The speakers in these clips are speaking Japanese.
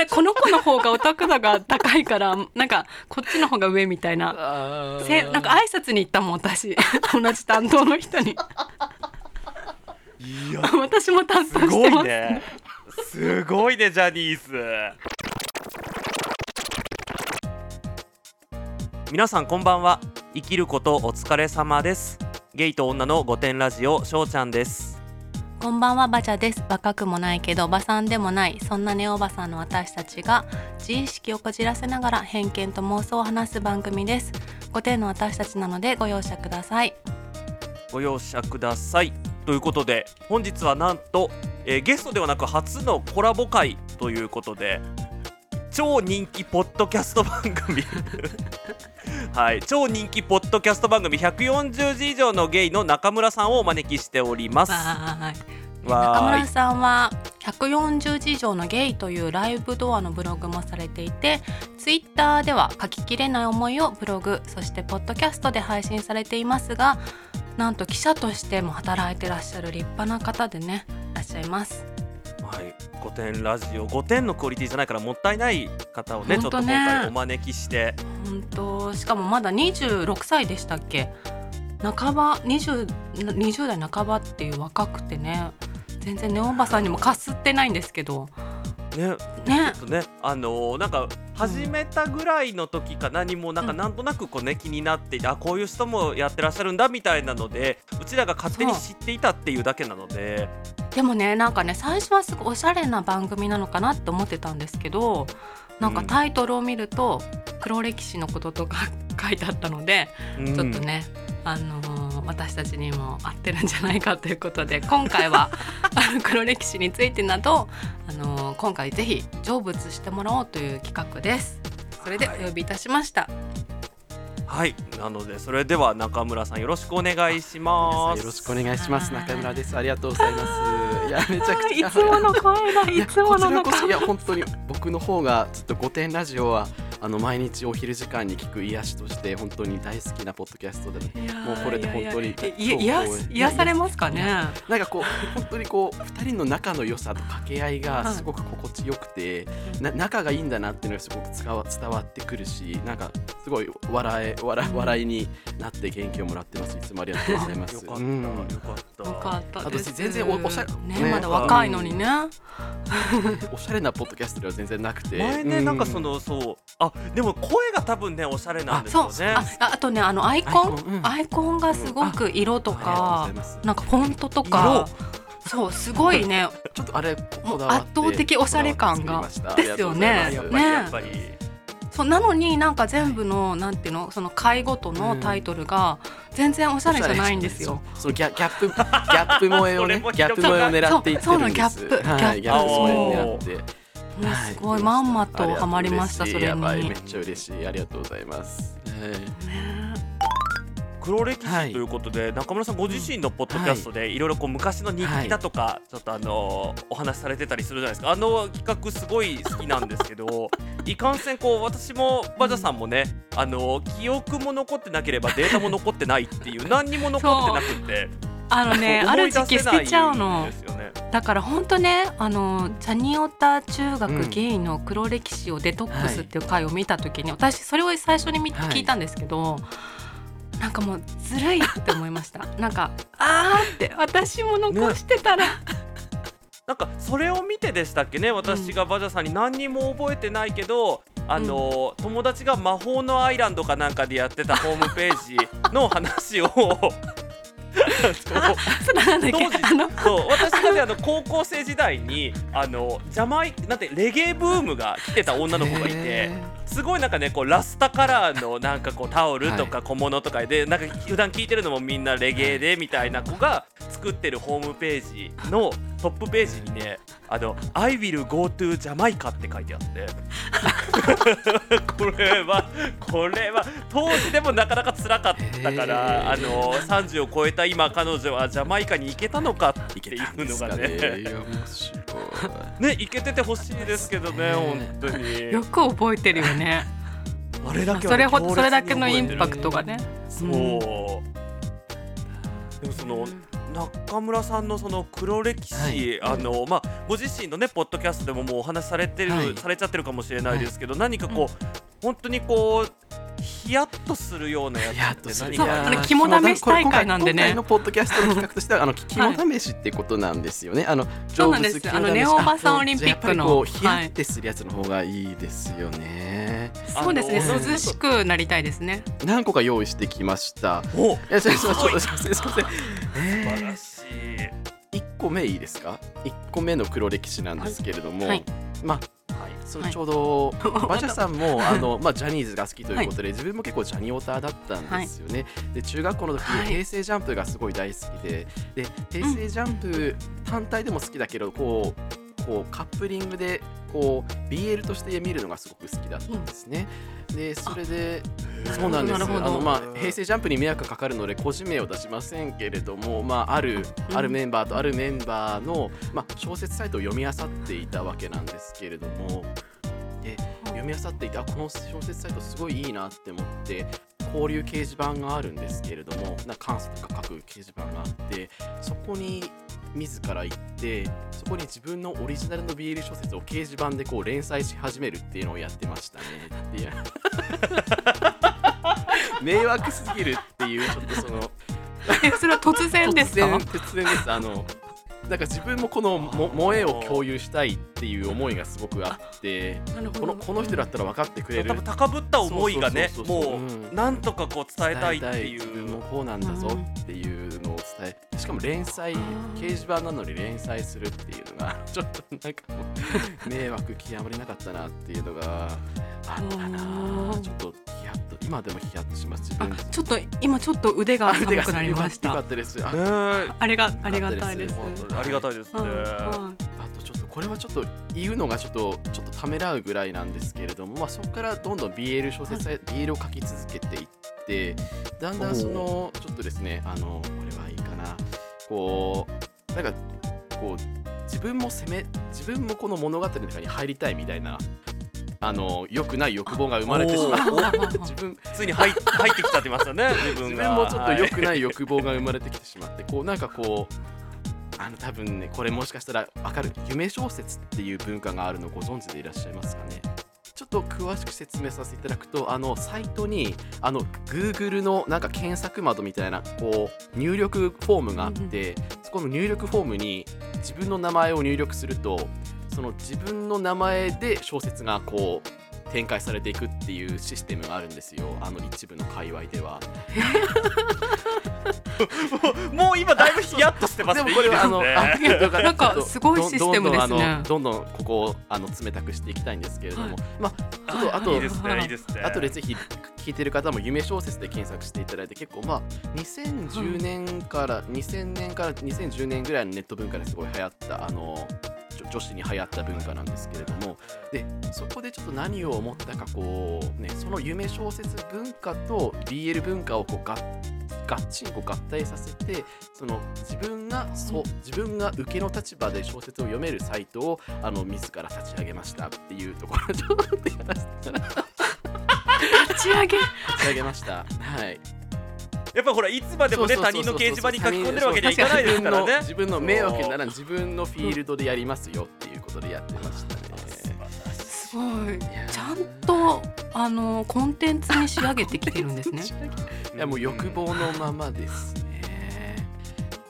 でこの子の方がオタク度が高いからなんかこっちの方が上みたいな。あせなんか挨拶に行ったもん私。同じ担当の人に。いや 私も担当してます、ね。すごいね。ジャニーズ。皆さんこんばんは。生きることお疲れ様です。ゲイと女の御殿ラジオしょうちゃんですこんばんはバチャです。若くもないけどおばさんでもない。そんなネオおばさんの私たちが自意識をこじらせながら偏見と妄想を話す番組です。5点の私たちなのでご容赦ください。ご容赦ください。ということで本日はなんと、えーゲストではなく初のコラボ会ということで超人気ポッドキャスト番組。はい超人気ポッドキャスト番組140字以上のゲイの中村さんをお招きしております中村さんは140字以上のゲイというライブドアのブログもされていてツイッターでは書ききれない思いをブログそしてポッドキャストで配信されていますがなんと記者としても働いてらっしゃる立派な方でねいらっしゃいます。はい、5点ラジオ5点のクオリティじゃないからもったいない方をねちょっと今回お招きして。本当。しかもまだ26歳でしたっけ？半ば 20, 20代半ばっていう若くてね全然ねおばさんにもかすってないんですけど。ねね。ちょっとねあのーなんか始めたぐらいの時か何もなんかうん。なんとなくこうね気になっていてあこういう人もやってらっしゃるんだみたいなのでうちらが勝手に知っていたっていうだけなので。でもねなんかね最初はすごいおしゃれな番組なのかなって思ってたんですけどなんかタイトルを見ると黒歴史のこととか書いてあったので、うんちょっとねあのー私たちにも合ってるんじゃないかということで今回は あの黒歴史についてなど、あのー今回ぜひ成仏してもらおうという企画です。それでお呼びいたしました。はいなのでそれでは中村さんよろしくお願いしますよろしくお願いします。はい中村です。ありがとうございます。いやめちゃくちゃいつもの声だいつものこちらこそ声いや本当に僕の方がちょっと御殿ラジオはあの毎日お昼時間に聞く癒しとして本当に大好きなポッドキャストでもうこれで本当にいやいやいや超光栄癒されますかね？なんかこう本当にこう二人の仲の良さと掛け合いがすごく心地よくて、な仲がいいんだなっていうのがすごく伝わ伝わってくるしなんかすごい笑い笑い笑いになって元気をもらってますいつもありがとうございます。よかった、うんよかったよかったです。あと全然おおしゃねねまだ若いのにね。おしゃれなポッドキャストでは全然なくて前ね、うなんかそのそうあでも声が多分ねおしゃれなんですそうよね。あああとねあのアイコン？アイコンうん。アイコンがすごく色とかなんかフォントとか。そうすごいね。ちょっとあれもう圧倒的おしゃれ感が。ですよね。ね。そうなのになんか全部のなんていうのその回ごとのタイトルが全然おしゃれじゃないんですよ。そのギャギャップギャップ萌えをね ギャップ萌えを狙っていってるんです。そうそうなのギャップ。はいギャップ萌えを狙ってすごいまんまとハマりましたそれやばい。にめっ。ちゃ嬉しい。ありがとうございます。はいね黒歴はい。史ということで、中村さんご自身のポッドキャストでい。ろいろこう昔の日記だとか、ちょっとあのお話しされてたりするじゃないですか。あの企画すごい好きなんですけど いかんせんこう私もバジャさんもねあの記憶も残ってなければデータも残ってないっていう 何にも残ってなくて。あのねある時期捨てちゃうの。んですよねだから本当ねあのジャニオタ中学うん。ゲイの黒歴史をデトックスっていう回を見た時に、私それを最初に見はい。聞いたんですけど、なんかもうずるいって思いました。なんかあーって私も残してたら、なんかそれを見てでしたっけね私がバジャさんに何にも覚えてないけど、あの友達が魔法のアイランドかなんかでやってたホームページの話をあ そう私がねあの高校生時代にあのジャマイなんてレゲエブームが来てた女の子がいて。へすごいなんかねこうラスタカラーのなんかこうタオルとか小物とかで、なんか普段聞いてるのもみんなレゲエでみたいな子が作ってるホームページのトップページにね「あの I will go to ジャマイカ」って書いてあって。これはこれは当時でもなかなか辛かったかへらあーの30を超えた今彼女はジャマイカに行けたのかっていうのがいね。ね行けててほしいですけどね。本当に。よく覚えてるよねあれだけはそれほそれだけのインパクトがね。そう、でもその中村さんのその黒歴史、はい。あのまあご自身のねポッドキャストでももうお話しされてる、はい。されちゃってるかもしれないですけど、何かこう、本当にこうヒヤッとするようなやつって何かあの？肝試し大会なんでね今回のポッドキャストの企画としてはあの肝試しってことなんですよね。あのそうなんですあのネオバサンオリンピックのじゃあやっぱりこうヒヤってするやつの方がいいですよね。そうですね涼しくなりたいですね何個か用意してきました。おいや、すみません、すみません。素え晴らしい。ー、一個目いいですか。一個目の黒歴史なんですけれども、はいまあ。そのちょうど、バジャさんもあの、まあ、ジャニーズが好きということで、自分も結構ジャニオタだったんですよね。で中学校の時、はい。平成ジャンプがすごい大好きでで平成ジャンプ単体でも好きだけどこうこうカップリングでこう BL として見るのがすごく好きだったんですね。でそれでそうなんです。あの、まあ、平成ジャンプに迷惑がかかるので個人名を出しませんけれども、まあ、あるうん。あるメンバーとあるメンバーの、まあ、小説サイトを読み漁っていたわけなんですけれどもで読み漁っていてあこの小説サイトすごいいいなって思って交流掲示板があるんですけれどもな関数とか書く掲示板があってそこに自ら行ってそこに自分のオリジナルの BL 小説を掲示板でこう連載し始めるっていうのをやってましたね。っていう。迷惑すぎるっていうちょっとそのえ それは突然ですか？突然です。あのなんか自分もこのも萌えを共有したいっていう思いがすごくあってこのこの人だったら分かってくれる。多分高ぶった思いがねもうなんとかこう伝えたいってい自分もうこうなんだぞっていうのを伝えしかも連載掲示板なのに連載するっていうのがちょっとなんか迷惑極まりなかったなっていうのがあったなうん。ちょっとヒヤッと今でもヒヤッとします自あ分ちょっと今ちょっと腕が寒くなりましよかたったですあれがありがたいです。ありがたいですね。あとちょっとこれはちょっと言うのがちょっとちょっとためらうぐらいなんですけれども、まあ、そこからどんどん BL 小説、BL を書き続けていってだんだんそのちょっとですねあのこれはいいかな。こうなんかこう自分も攻め自分もこの物語の中に入りたいみたいなあの良くない欲望が生まれてしまう。自分ついに入っ入ってきちゃってましたね 自分が。自分もちょっと良くいない欲望が生まれてきてしまってこうなんかこうあの多分ねこれもしかしたら分かる夢小説っていう文化があるのご存知でいらっしゃいますかね。ちょっと詳しく説明させていただくとあのサイトにあの Google のなんか検索窓みたいなこう入力フォームがあって、そこの入力フォームに自分の名前を入力するとその自分の名前で小説がこう展開されていくっていうシステムがあるんですよ。あの一部の界隈では。もう今だいぶヒヤッとしてますね。でもこれはあの、ねなんか すごいシステムですね。どんどんあのどんどんここをあの冷たくしていきたいんですけれども、はい。まあちょっとあと、いいあとでぜひ聞いてる方も夢小説で検索していただいて結構まあ2010年から2000年から2010年ぐらいのネット文化ですごい流行ったあの女女子に流行った文化なんですけれどもでそこでちょっと何を思ったかこうねその夢小説文化と BL 文化をこうががっちりこう合体させてその自分がそう自分が受けの立場で小説を読めるサイトをあの自ら立ち上げましたっていうところをちょっとやらせて立ち上げ？立ち上げました。はい。やっぱほらいつまでもね他人の掲示板に書き込んでるわけにはいかないですからね。自分の 迷惑にならん自分のフィールドでやりますよっていうことでやってましたね。すごい。ちゃんとあのコンテンツに仕上げてきてるんですね。いやもう欲望のままですね。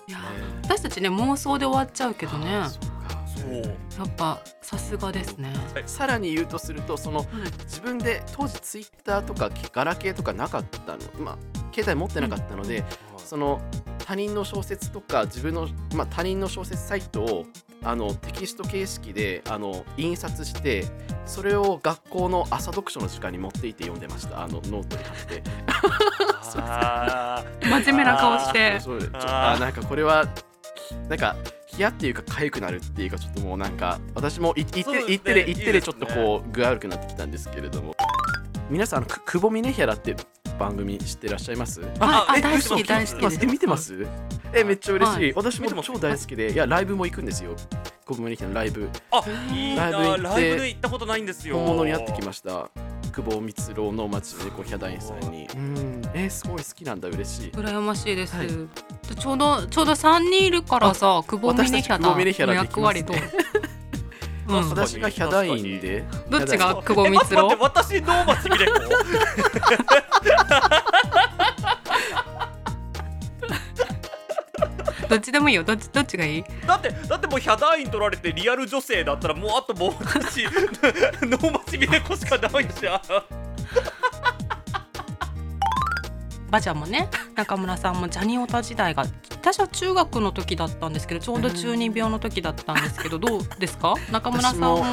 いやね私たちね妄想で終わっちゃうけどね。あーそうか。そうやっぱさすがですね。さらに言うとするとその自分で当時ツイッターとかガラケーとかなかったのまあ携帯持ってなかったので、その他人の小説とか自分の、まあ、他人の小説サイトをあのテキスト形式であの印刷してそれを学校の朝読書の時間に持っていって読んでました。あのノートに貼って。真面目な顔して。あーあなんかこれはなんか冷やっていうか痒くなるっていうかちょっともうなんか私もい言って言ってで言っていいでちょっとこう具合悪くなってきたんですけれども。皆さんあのく久保峰原って番組知ってらっしゃいます？えあ大好き大好き見てます。えめっちゃ嬉しい、はい。私も超大好きでいやライブも行くんですよ久保峰原のライブ。あいいなライブ行ってライブで行ったことないんですよ。本物に会ってきました。久保光郎の町でこうヒャダインさんに。うん。えー、すごい好きなんだ。嬉しい。羨ましいです、はい。ちょうどちょうど三人いるからさ久保峰ヒャダダの役割どう、うん、私がヒャダインで。どっちが久保え待って光待って郎私能町みね子？いいよ。どっちどっちがいい？だってだってもうヒャダイン取られてリアル女性だったらもうあともう私 能町みね子しかないじゃん。バジャもね中村さんもジャニオタ時代が私は中学の時だったんですけどちょうど中二病の時だったんですけど どうですか？中村さんも？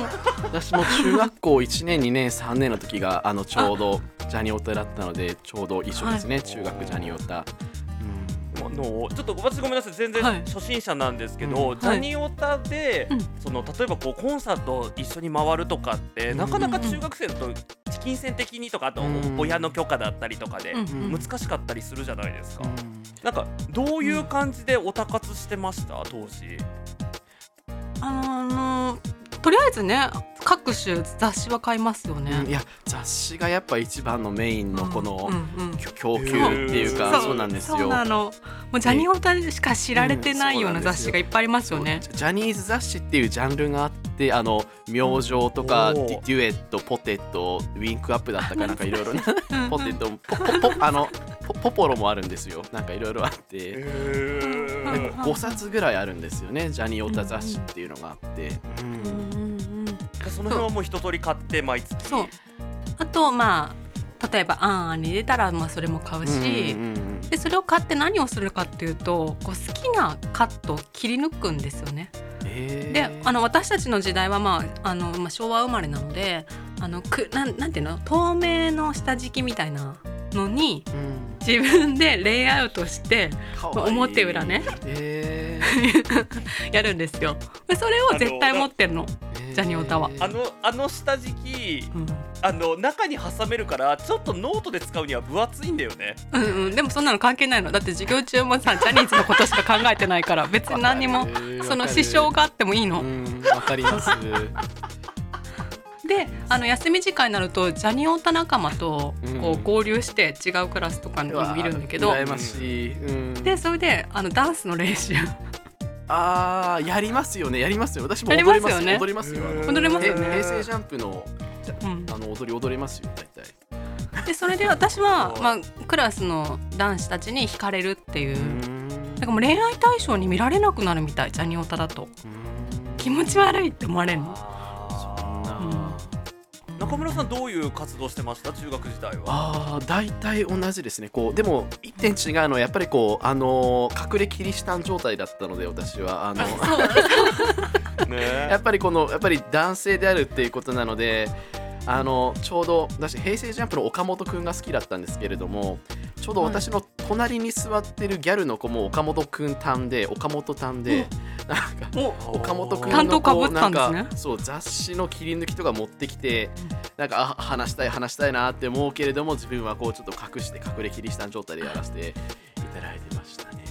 私も中学校1年2年3年の時があのちょうどジャニオタだったのでちょうど一緒ですね、中学ジャニオタ、あのちょっと私ごめんなさい全然はい。初心者なんですけど、うん。ジャニオタで、うん。その例えばこうコンサート一緒に回るとかって、うん。なかなか中学生だと金銭的にとかあとうん。親の許可だったりとかで難しかったりするじゃないですか、うん。なんかどういう感じでオタ活してました？当時とりあえずね各種雑誌は買いますよね、うんいや雑誌がやっぱ一番のメインのこのうんうん供給っていうか、そう。そうなんですよ。そうなの。もうジャニオタしか知られてないような雑誌がいっぱいありますよね。ジャニーズ雑誌っていうジャンルがあってあの明星とかデュエットポテトウィンクアップだったかなんかいろいろなポテトポポポあのポポポロもあるんですよ。なんかいろいろあって。でうん5冊ぐらいあるんんですよね。ジャニオタ雑誌っていうのがあって、うんうんうんうんその辺はもう一通り買って毎月。そう。あとまあ例えば「あんあん」に出たらまあそれも買うし、うんうんうんでそれを買って何をするかっていうとこう好きなカットを切り抜くんですよね。えー。であの私たちの時代は、まああのまあ、昭和生まれなのであのくなんなんていうの？透明の下敷きみたいなのにうん。自分でレイアウトして表裏ね。え やるんですよ。でそれを絶対持ってるの。ージャニオタは。あのあの下敷きうん。あの中に挟めるからちょっとノートで使うには分厚いんだよね。うんうん、でもそんなの関係ないの。だって授業中もさジャニーズのことしか考えてないから別に何にもその支障があってもいいの。うん。わかります であの休み時間になるとジャニオタ仲間とこうん。う合流して違うクラスとかにもいるんだけど、うん、でそれであのダンスの練習。あーやりますよね。やりますよ。私も踊りますよね。踊りますよ。踊れますよね。へ平成ジャンプのあの踊り踊れますよ大体。でそれで私はそ、う まあ、クラスの男子たちに惹かれるっていう。うん。だからもう恋愛対象に見られなくなるみたいジャニオタだと。気持ち悪いって思われるの？中村さんどういう活動してました？中学時代は。ああ大体同じですね。こうでも一点違うのはやっぱりこうあのー隠れキリシタン状態だったので私は。あの ね。やっぱりこのやっぱり男性であるっていうことなのであのちょうど私平成ジャンプの岡本くんが好きだったんですけれどもちょうど私の隣に座ってるギャルの子も岡本くん担で岡本担でなんかお。岡本くん担当のこう被ったんですね。なんかそう雑誌の切り抜きとか持ってきてなんかあ話したい話したいなって思うけれども自分はこうちょっと隠して隠れキリシタン状態でやらせていただいてましたね。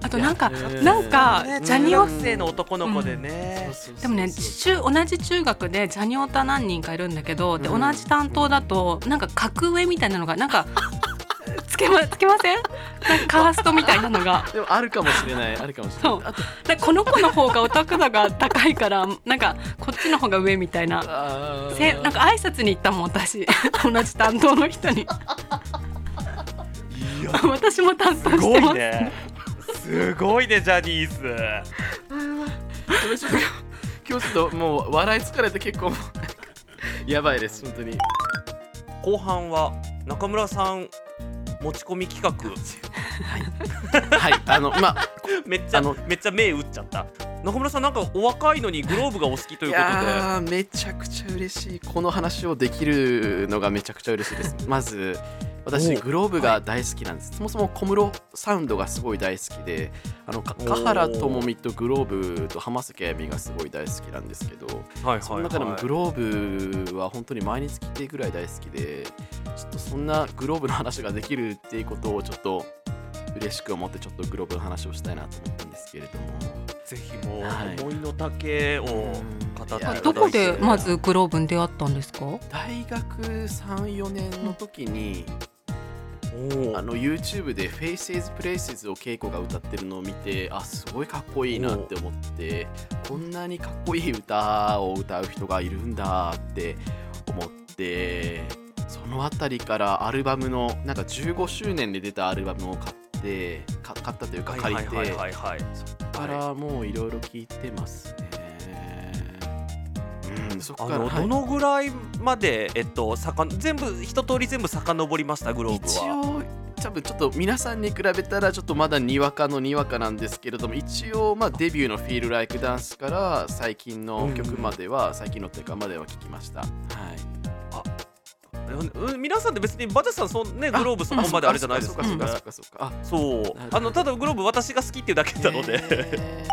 あとなんかなんかねジャニオ生の男の子でね、でもね中同じ中学でジャニオタ何人かいるんだけどでうん。同じ担当だとなんか格上みたいなのがなんかつ けまつけません？なんかカーストみたいなのが。でもあるかもしれない。あるかもしれない。そう。あとでこの子の方がオタク度が高いからなんかこっちの方が上みたいな。せなんか挨拶に行ったもん私。同じ担当の人に。いや。私も担当すごしてます。いね。すごいねジャニーズ。今日ちょっともう笑い疲れて結構 やばいです本当に。後半は中村さん持ち込み企画。はい。あのまあ めっちゃあのめっちゃ目打っちゃった。中村さんなんかお若いのにグローブがお好きといいうことで。めちゃくちゃ嬉しい。この話をできるのがめちゃくちゃ嬉しいです。まず私おグローブが大好きなんです、そもそも小室サウンドがすごい大好きであの華原朋美とグローブと浜崎あゆみがすごい大好きなんですけどはいその中でもグローブは本当に毎日着てぐらい大好きでちょっとそんなグローブの話ができるっていうことをちょっと嬉しく思ってちょっとグローブの話をしたいなと思ったんですけれども。ぜひもう、はい。思いの丈を語たっていどこでまずグローブに出会ったんですか？大学34年の時に、あの YouTube で Faces Places を稽古が歌ってるのを見てあすごいかっこいいなって思ってこんなにかっこいい歌を歌う人がいるんだって思ってそのあたりからアルバムのなんか15周年で出たアルバムを買ってか買ったというかはい借りて、そこからもういろいろ聞いてますね。うん、あのどのぐらいまでえっとさか全部一通り全部遡りました？グローブ一は応多分ちょっと皆さんに比べたらちょっとまだにわかのにわかなんですけれども一応まあデビューの「Feel Like Dance」から最近の曲までは、最近のっていうかまでは聞きました。はい。うんうん皆さんって別にバジャさんそんねグローブそこまであれじゃないですかそうかそうあのただグローブ私が好きっていうだけあなので、へ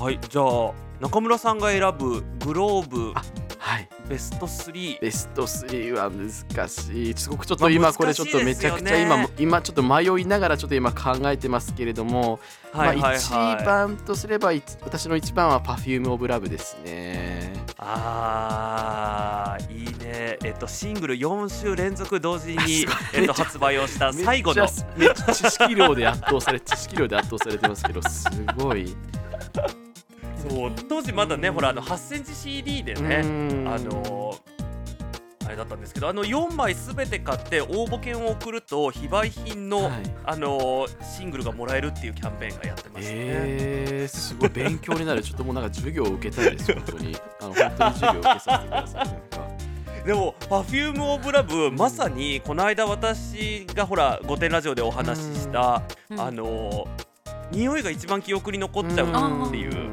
はいじゃあ中村さんが選ぶグローブあはい。ベスト3ベスト3は難しい。すごくちょっとまあ今これちょっとめちゃくちゃ今、難しいです今ちょっと迷いながらちょっと今考えてますけれども、はいはいまあ、はい一番とすればい私の一番は Perfume of Love ですね。あーいいね。えっとシングル4週連続同時にえっと発売をした最後の。知識量で圧倒され知識量で圧倒されてますけどすごいそう当時まだねほらあの8センチ CD でねねあのあれだったんですけどあの4枚すべて買って応募券を送ると非売品の、はい。あのシングルがもらえるっていうキャンペーンがやってましたね。えー、すごい勉強になる。ちょっともうなんか授業を受けたいです本当に。あの本当に授業を受けさせてくださいでも Perfume of Love まさにこの間私がほら「御殿ラジオ」でお話しした、うん。あの匂いが一番記憶に残っちゃうっていう、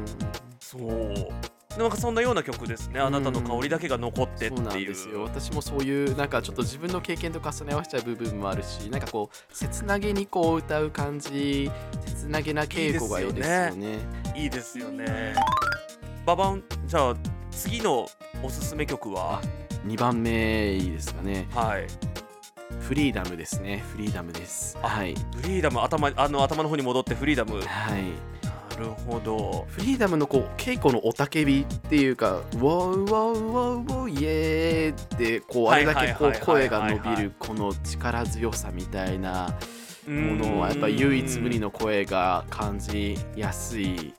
そう。なんかそんなような曲ですね。あなたの香りだけが残ってっていんですよ。う。私もそういうなんかちょっと自分の経験と重ね合わせちゃう部分もあるしなんかこう切なげにこう歌う感じ切なげな稽古がいいですよね。いいですよね。ババンじゃあ次のおすすめ曲は？2番目いいですかね。はい。フリーダムですね。フリーダムです。はい。フリーダム頭あの頭の方に戻ってフリーダム。なはいるほどフリーダムのこう稽古の雄たけびっていうか「ウォーウォーウォーウォーイエー」ってこうあれだけこはいう声が伸びるこの力強さみたいなものはやっぱり唯一無二の声が感じやすい、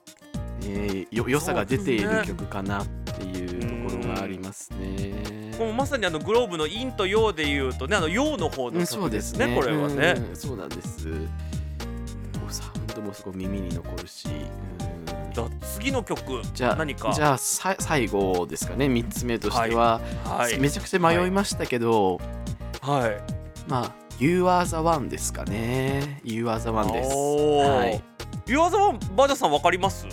えーよ良さが出ている曲かなっていうところがありますね。まさにあのグローブの陰と陽でいうとねあの陽の方の曲ですねね。これはね。うんそうなんです。サウンドもすごい耳に残るし。うん。じゃあ次の曲じゃあ何か？じゃあさ最後ですかね。3つ目としては、はい。めちゃくちゃ迷いましたけど、はい。まあ「You are the one」ですかね「You are the one」です。はい、ユアザワンバージャさんわかります？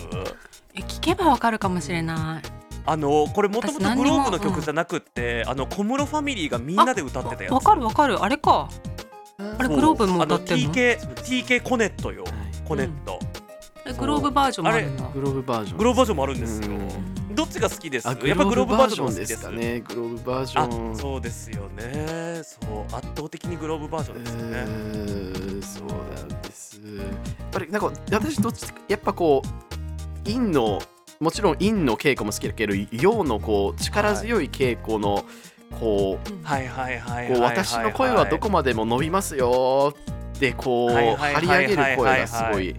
え聞けばわかるかもしれない。あのこれもともとグローブの曲じゃなくって、あの小室ファミリーがみんなで歌ってたやつ。わかるわかる。あれか。あれグローブも歌ってんの？あの TK, TK コネットよ。はいコネット、えグローブバージョンもあるんだ。グローブバージョン。グローブバージョンもあるんですよ。うん。どっちが好きです？あやっぱグローブバージョンでです。すかね。グローブバージあョン。そうですよね。そう圧倒的にグローブバージョンですよね。うーんそうなんです。やっぱりなんか私どっちやっぱこう陰のもちろん陰の稽古も好きだけど陽のこう力強い稽古のこう,、はいはいはいはい。こう私の声はどこまでも伸びますよってこう張り上げる声がすごい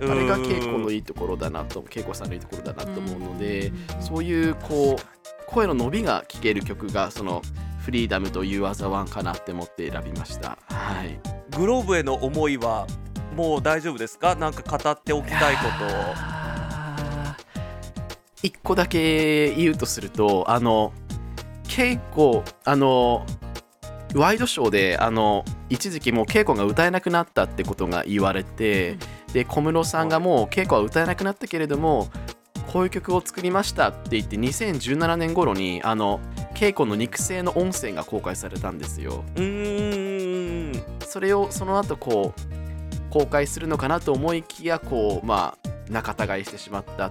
あうん。れが稽古のいいところだなと稽古さんのいいところだなと思うのでそういうこう声の伸びが聞ける曲がそのフリーダムと You Are the One かなって思って選びました。はい。グローブへの思いはもう大丈夫ですか？なんか語っておきたいこと。一個だけ言うとするとあの稽古あのワイドショーであの一時期もう稽古が歌えなくなったってことが言われて、で小室さんがもう稽古は歌えなくなったけれどもこういう曲を作りましたって言って2017年頃にあの稽古の肉声の音声が公開されたんですよ。うーん。それをその後こう公開するのかなと思いきやこうまあ仲違いしてしまった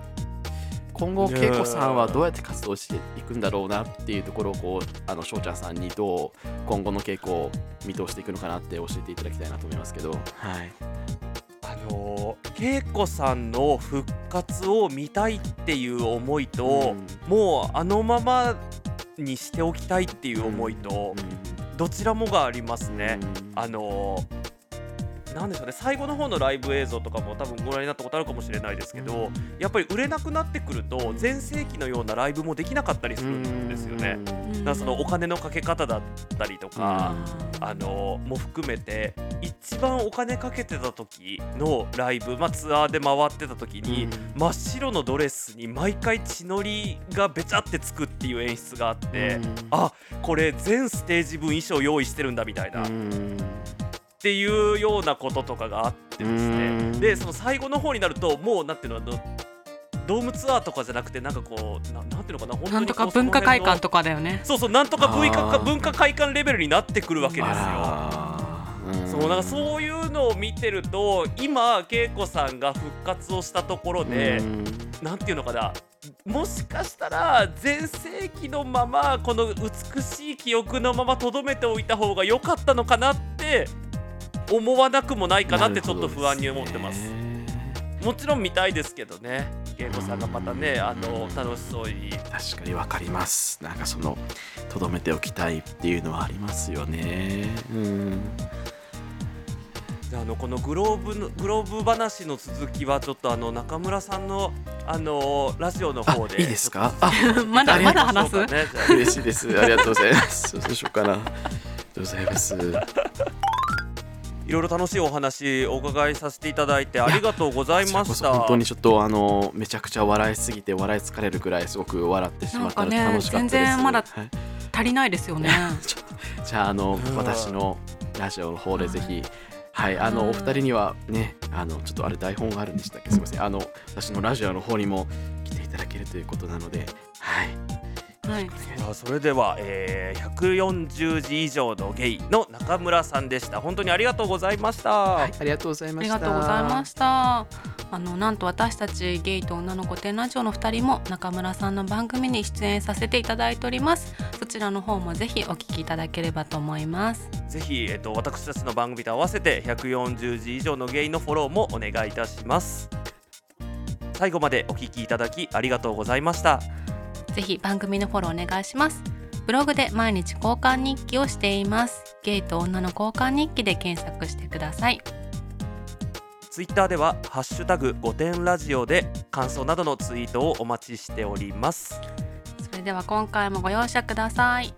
今後恵子さんはどうやって活動していくんだろうなっていうところをこうあの翔ちゃんさんにどう今後の稽古を見通していくのかなって教えていただきたいなと思いますけど。はい。あの恵子さんの復活を見たいっていう思いと、もうあのままにしておきたいっていう思いと、どちらもがありますね。あのなんでしょうね。最後の方のライブ映像とかも多分ご覧になったことあるかもしれないですけど、やっぱり売れなくなってくると全盛期のようなライブもできなかったりするんですよね。だからそのお金のかけ方だったりとか、あのも含めて一番お金かけてた時のライブ、まあ、ツアーで回ってた時に、真っ白のドレスに毎回血のりがべちゃってつくっていう演出があって、あこれ全ステージ分衣装用意してるんだみたいな。っていうようなこととかがあってですね。でその最後の方になるともうなんていうのあのドームツアーとかじゃなくてなんかこうななんていうのかな本当になんとか文化会館とかだよね。そうそうなんとか文化文化会館レベルになってくるわけですよ。そうなんかそういうのを見てると今恵子さんが復活をしたところで、なんていうのかなもしかしたら全盛期のままこの美しい記憶のままとどめておいた方が良かったのかなって思わなくもないかなってちょっと不安に思ってます。もちろん見たいですけどね。恵子さんがまたねあの楽しそうに。確かにわかります。なんかそのとどめておきたいっていうのはありますよね。うん。あのこのグローブのグローブ話の続きはちょっとあの中村さんのあのラジオのあ方で。いいですか？あまだまだ話す？ね。じゃあ。嬉しいです。ありがとうございます。どうしようかな。ありがとうございますいろいろ楽しいお話お伺いさせていただいてありがとうございました。本当にちょっとあのめちゃくちゃ笑いすぎて笑い疲れるくらいすごく笑ってしまったので楽しかったです。全然まだはい。足りないですよね。じゃああのうん私のラジオの方でぜひはいあのお二人にはねあのちょっとあれ台本があるんでしたっけ？すみません。あの私のラジオの方にも来ていただけるということなのではいはい。さあそれでは、えー、140字以上のゲイの中村さんでした。本当にありがとうございました、はい。ありがとうございあました。りがとうございました。あのなんと私たちゲイと女の子天ラジオの2人も中村さんの番組に出演させていただいております。そちらの方もぜひお聞きいただければと思います。ぜひ、えっと、私たちの番組と合わせて140字以上のゲイのフォローもお願いいたします。最後までお聞きいただきありがとうございましたぜひ番組のフォローお願いします。ブログで毎日交換日記をしています。ゲイと女の交換日記で検索してください。ツイッターでは「ハッシュタグ5点ラジオ」で感想などのツイートをお待ちしております。それでは今回もご容赦ください